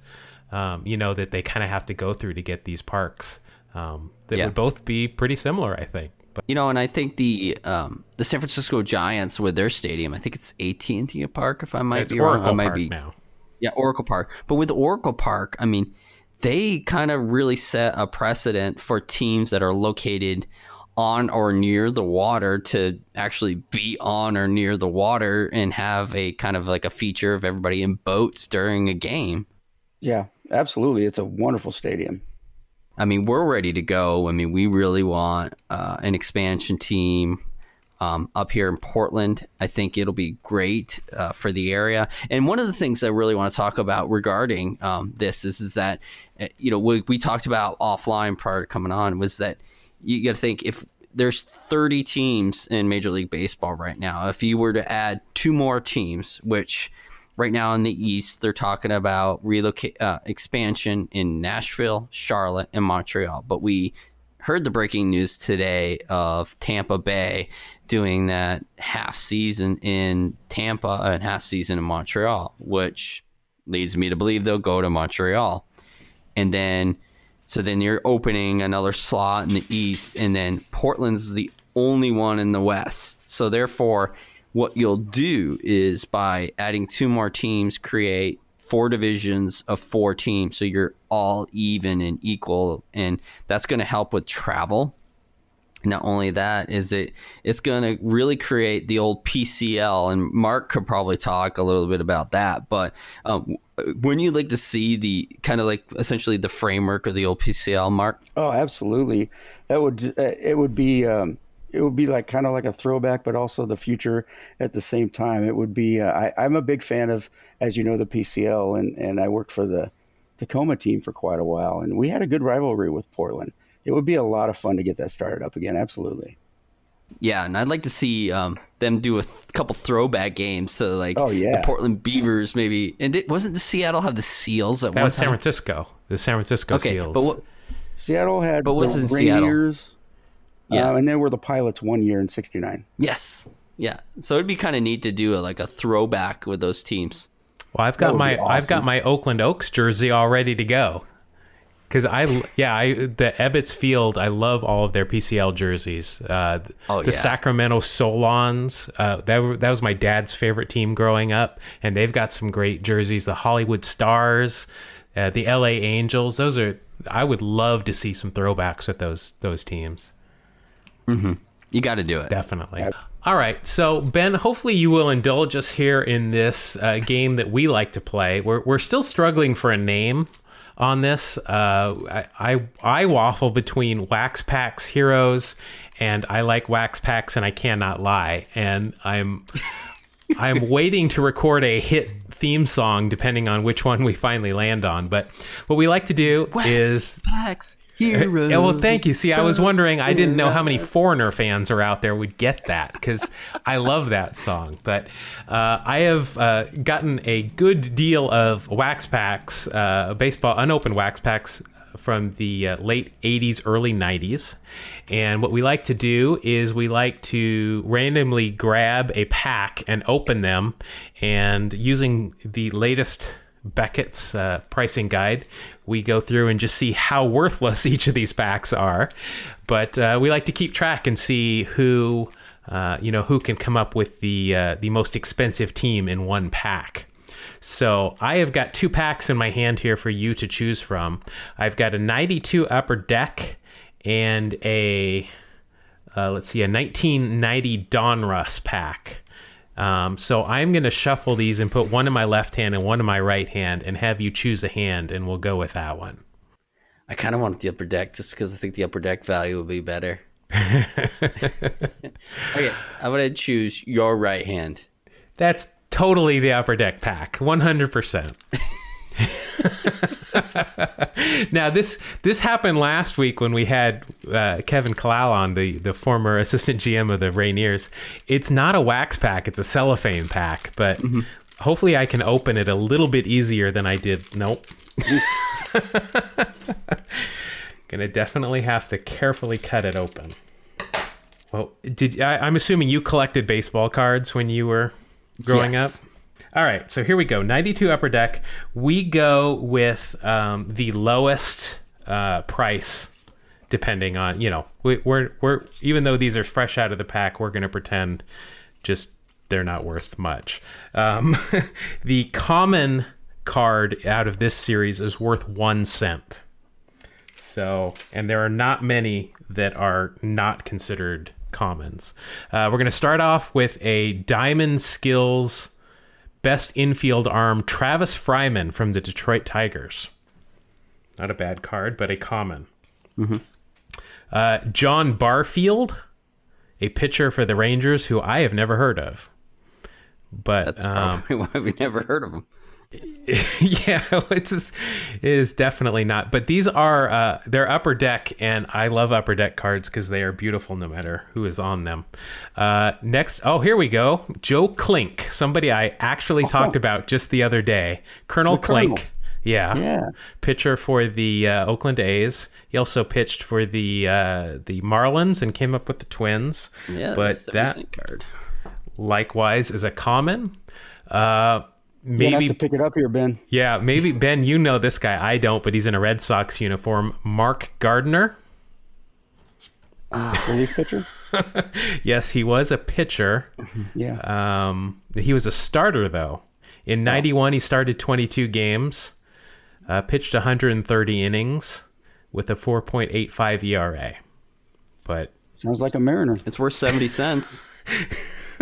um, you know, that they kind of have to go through to get these parks. Um, that Yeah. would both be pretty similar, I think. But You know, and I think the um, the San Francisco Giants with their stadium, I think it's AT and T Park. If I might it's be wrong, Oracle I might Park be now. Yeah, Oracle Park. But with Oracle Park, I mean, they kind of really set a precedent for teams that are located on or near the water to actually be on or near the water and have a kind of like a feature of everybody in boats during a game. Yeah, absolutely. It's a wonderful stadium. I mean, we're ready to go. I mean, we really want uh, an expansion team um, up here in Portland. I think it'll be great uh, for the area. And one of the things I really want to talk about regarding um, this is, is that, uh, you know, we, we talked about offline prior to coming on was that you got to think if there's 30 teams in Major League Baseball right now, if you were to add two more teams, which right now in the East, they're talking about relocate uh, expansion in Nashville, Charlotte, and Montreal. But we heard the breaking news today of Tampa Bay doing that half season in Tampa and half season in Montreal, which leads me to believe they'll go to Montreal. And then, so then you're opening another slot in the East, and then Portland's the only one in the West. So therefore, what you'll do is by adding two more teams, create four divisions of four teams. So you're all even and equal. And that's going to help with travel. Not only that, is it it's going to really create the old PCL, and Mark could probably talk a little bit about that. But um, wouldn't you like to see the kind of like essentially the framework of the old PCL, Mark? Oh, absolutely. That would uh, it would be um, it would be like kind of like a throwback, but also the future at the same time. It would be. Uh, I, I'm a big fan of, as you know, the PCL, and and I worked for the Tacoma team for quite a while, and we had a good rivalry with Portland. It would be a lot of fun to get that started up again. Absolutely. Yeah, and I'd like to see um, them do a th- couple throwback games to like Oh, yeah. the Portland Beavers, maybe. And it, wasn't the Seattle have the Seals at That one was San? Francisco, the San Francisco Okay, Seals. but what, Seattle had But what's the in Seattle? Rainiers, Yeah. uh, and they were the pilots one year in '69. yes, yeah. So it'd be kind of neat to do a, like a throwback with those teams. Well, I've got my be I've got my Oakland Oaks jersey all ready to go. Cause I *laughs* yeah I the Ebbets Field I love all of their PCL jerseys. Uh, Oh, the yeah. Sacramento Solons uh, that that was my dad's favorite team growing up, and they've got some great jerseys. The Hollywood Stars, uh, the LA Angels. Those are I would love to see some throwbacks with those those teams. You got to do it. Definitely. All right. So, Ben, hopefully you will indulge us here in this uh, game that we like to play. We're, we're still struggling for a name on this. Uh, I, I, I waffle between Wax Packs Heroes and I like Wax Packs and I cannot lie. And I'm. *laughs* I'm waiting to record a hit theme song depending on which one we finally land on. But what we like to do is Packs, well, thank you. See, I was wondering, I didn't know how many foreigner fans are out there would get that because I love that song. But uh, I have uh, gotten a good deal of wax packs, uh, baseball, unopened wax packs from the uh, late 80s, early 90s. And what we like to do is we like to randomly grab a pack and open them. And using the latest Beckett's uh, pricing guide, we go through and just see how worthless *laughs* each of these packs are. But uh, we like to keep track and see who, uh, you know, who can come up with the uh, the most expensive team in one pack. So I have got two packs in my hand here for you to choose from. I've got a 92 upper deck and a uh, let's see a 1990 Donruss pack. Um, so I'm going to shuffle these and put one in my left hand and one in my right hand, and have you choose a hand, and we'll go with that one. I kind of want the upper deck just because I think the upper deck value would be better. *laughs* okay, I'm gonna choose your right hand. That's totally the upper deck pack, 100%. *laughs* *laughs* now this this happened last week when we had uh, Kevin Kalal on the the former assistant GM of the Rainiers. It's not a wax pack; it's a cellophane pack. But hopefully, I can open it a little bit easier than I did. Nope. *laughs* Gonna definitely have to carefully cut it open. Well, did I, I'm assuming you collected baseball cards when you were growing Yes. up? All right, so here we go. 92 upper deck. We go with um, the lowest uh, price, depending on you know we, we're we're even though these are fresh out of the pack, we're gonna pretend just they're not worth much. Um, *laughs* the common card out of this series is worth one cent. So, and there are not many that are not considered commons. Uh, we're going to start off with a Diamond Skills Best Infield Arm Travis Fryman from the Detroit Tigers. Not a bad card, but a common. Uh, John Barfield, a pitcher for the Rangers who I have never heard of. But That's um, probably *laughs* why we never heard of him. *laughs* yeah, *laughs* it's just, it is definitely not. But these are uh, they're upper deck, and I love upper deck cards because they are beautiful no matter who is on them. Uh, next, oh here we go, Joe Klink, somebody I actually talked about just the other day, Colonel The Colonel. Yeah, Yeah. pitcher for the uh, Oakland A's. He also pitched for the uh, the Marlins and came up with the Twins. Yeah, but that card. likewise is a common. Uh, You're gonna maybe have to pick it up here, Ben. yeah, maybe Ben, you know this guy. I don't, but he's in a Red Sox uniform. Mark Gardner. Relief pitcher. *laughs* Yes, he was a pitcher. *laughs* Yeah. Um, he was a starter though. In '91, he started 22 games, uh, pitched 130 innings with a 4.85 ERA. But Sounds like a Mariner. It's worth seventy cents. *laughs*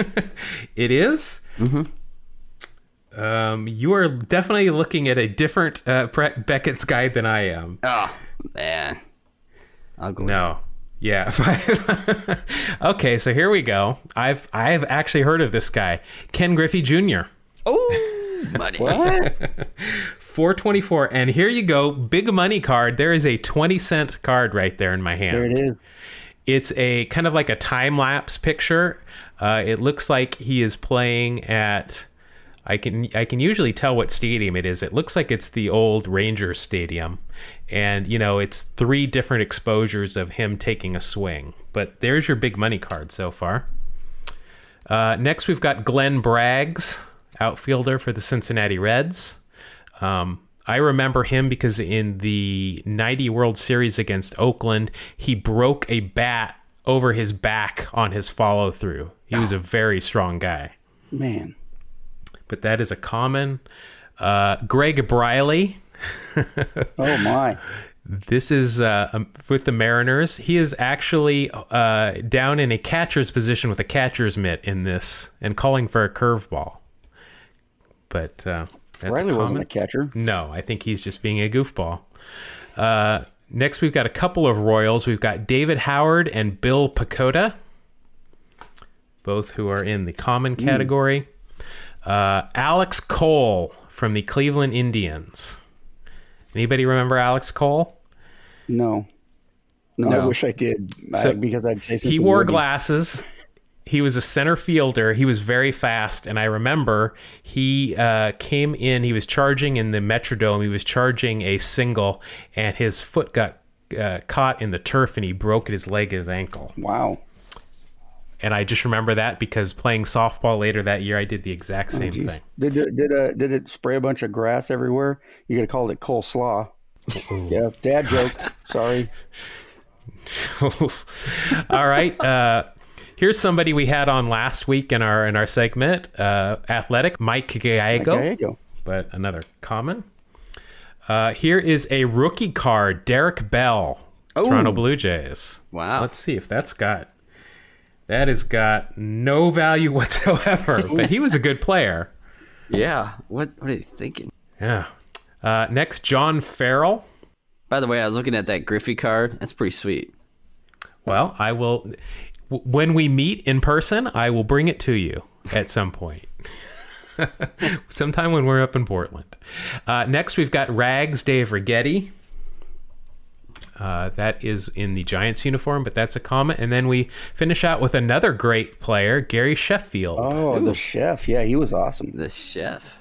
it is. Mm-hmm. Um, you are definitely looking at a different uh, Beckett's guide than I am. oh man, I'll go. No. Yeah. *laughs* okay, so here we go. I've I've actually heard of this guy, Ken Griffey Jr. Oh, *laughs* money. What? 424 and here you go, big money card. There is a 20 cent card right there in my hand. there it is. It's a kind of like a time lapse picture. Uh, it looks like he is playing at. I can I can usually tell what stadium it is. It looks like it's the old Rangers Stadium, and you know it's three different exposures of him taking a swing. But there's your big money card so far. Uh, next, we've got Glenn Braggs, outfielder for the Cincinnati Reds. Um, I remember him because in the 90 World Series against Oakland, he broke a bat over his back on his follow through. He was a very strong guy. Man. But that is a common. Uh, Greg Briley. *laughs* Oh my. This is uh, um, with the Mariners. He is actually uh, down in a catcher's position with a catcher's mitt in this and calling for a curveball. But uh, that's Riley a wasn't a catcher. No, I think he's just being a goofball. Uh, next, we've got a couple of Royals. We've got David Howard and Bill Pecota, both who are in the common category. Uh, Alex Cole from the Cleveland Indians. Anybody remember Alex Cole? No. No, I wish I did So, I, because I'd say something. He wore glasses. *laughs* He was a center fielder. He was very fast, and I remember he uh, came in. He was charging in the Metrodome. He was charging a single, and his foot got uh, caught in the turf, and he broke his leg, his ankle. Wow. And I just remember that because playing softball later that year, I did the exact same Jeez. thing. Did it, did uh, did it spray a bunch of grass everywhere? You could have called it coleslaw. yeah, dad joked. Sorry. *laughs* All right. Uh, here's somebody we had on last week in our in our segment, uh, athletic Mike Gallego. There you go. but another common. Uh, here is a rookie card, Derek Bell, Toronto Blue Jays. Wow. Let's see if that's got. That has got no value *laughs* whatsoever, *laughs* but he was a good player. Yeah. What What are you thinking? Yeah. Uh, next, John Farrell. By the way, I was looking at that Griffey card. That's pretty sweet. Well, I will. When we meet in person, I will bring it to you at some point. *laughs* Sometime when we're up in Portland. Uh, next, we've got Rags Dave Righetti. Uh, that is in the Giants uniform, but that's a comment. And then we finish out with another great player, Gary Sheffield. Oh, the chef. Yeah, he was awesome. The chef.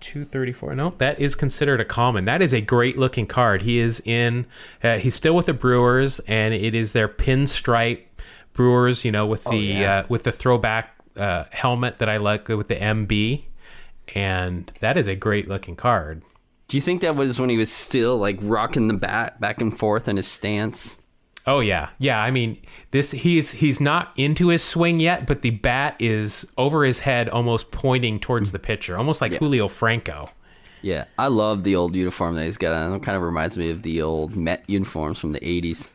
234. No, that is considered a common. That is a great looking card. He is in, uh, he's still with the Brewers, and it is their pinstripe Brewers, you know, with the yeah. uh, with the throwback uh, helmet that I like with the MB, and that is a great looking card. Do you think that was when he was still like rocking the bat back and forth in his stance? Oh yeah, yeah. I mean, this he's he's not into his swing yet, but the bat is over his head, almost pointing towards the pitcher, almost like Julio Franco. Yeah, I love the old uniform that he's got on. It kind of reminds me of the old Met uniforms from the '80s.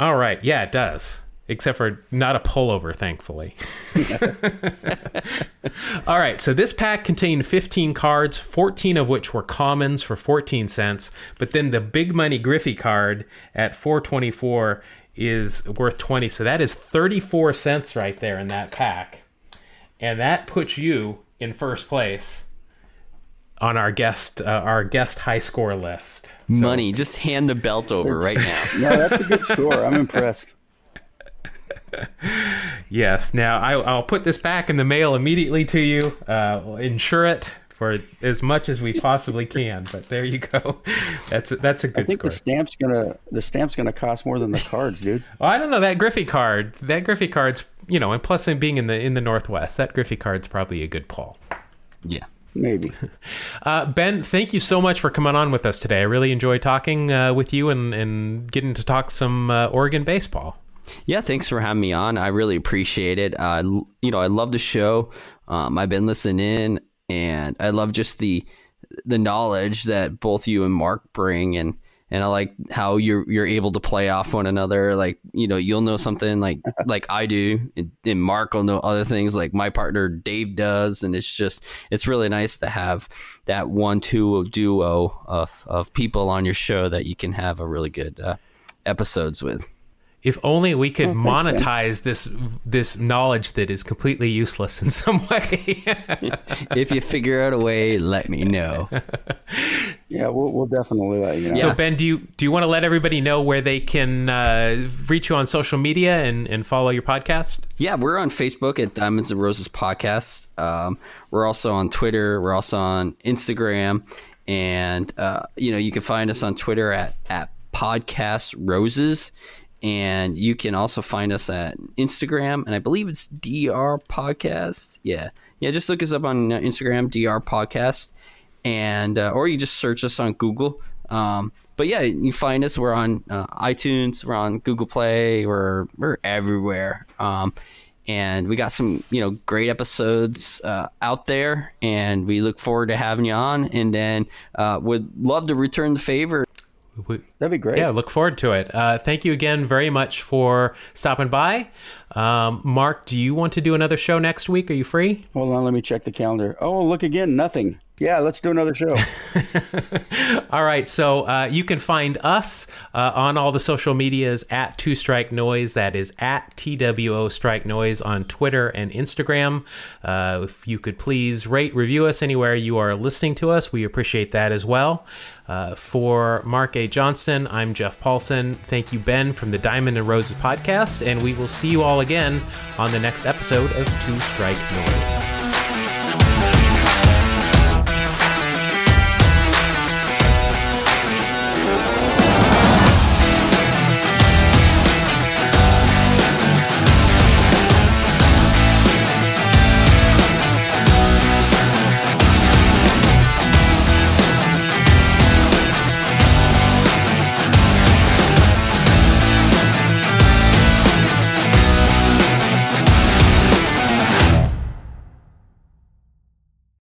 All right, yeah, it does. Except for not a pullover, thankfully. *laughs* All right, so this pack contained 15 cards, 14 of which were commons for 14 cents. But then the big money Griffey card at 424 is worth 20. So that is 34 cents right there in that pack. And that puts you in first place on our guest uh, our guest high score list. Money, just hand the belt over right now. *laughs* No, that's a good score. I'm impressed. *laughs* Yes. Now I, I'll put this back in the mail immediately to you. Uh, we'll insure it for as much as we possibly can. But there you go. *laughs* That's a, that's a I good I think score. the stamp's gonna the stamp's gonna cost more than the cards, dude. *laughs* Well, I don't know that Griffey card. That Griffey card's you know, and plus him being in the in the Northwest, that Griffey card's probably a good pull. Yeah. Maybe. Uh, ben, thank you so much for coming on with us today. I really enjoy talking uh, with you and, and getting to talk some uh, Oregon baseball. Yeah, thanks for having me on. I really appreciate it. Uh, you know, I love the show. Um, I've been listening in, and I love just the the knowledge that both you and Mark bring, and and I like how you're you're able to play off one another. Like you know, you'll know something like *laughs* like I do, and, and Mark will know other things like my partner Dave does, and it's just it's really nice to have that one two duo of of people on your show that you can have a really good uh, episodes with. If only we could Oh, thanks, Ben. monetize this this knowledge that is completely useless in some way. *laughs* if you figure out a way, let me know. *laughs* Yeah, we'll, we'll definitely let you know. So Ben, do you do you want to let everybody know where they can uh, reach you on social media and, and follow your podcast? Yeah, we're on Facebook at Diamonds and Roses Podcast. Um, we're also on Twitter. We're also on Instagram, and uh, you know you can find us on Twitter at at Podcast Roses, and you can also find us at Instagram, and I believe it's Dr Podcast. Yeah, yeah, just look us up on uh, Instagram, Dr Podcast, and uh, or you just search us on Google. Um, but yeah, you find us. We're on uh, iTunes. We're on Google Play. We're we're everywhere. Um, and we got some you know great episodes uh, out there, and we look forward to having you on. And then uh, would love to return the favor. We- That'd be great. Yeah, look forward to it. Uh, thank you again very much for stopping by. Um, Mark, do you want to do another show next week? Are you free? Hold on, let me check the calendar. Oh, look again, nothing. Yeah, let's do another show. *laughs* All right, so uh, you can find us uh, on all the social medias at Two Strike Noise. That is at TWO Strike Noise on Twitter and Instagram. Uh, if you could please rate, review us anywhere you are listening to us, we appreciate that as well. Uh, for Mark A. Johnston, I'm Jeff Paulson. Thank you, Ben, from the Diamond and Roses podcast, and we will see you all again on the next episode of Two Strike Noise.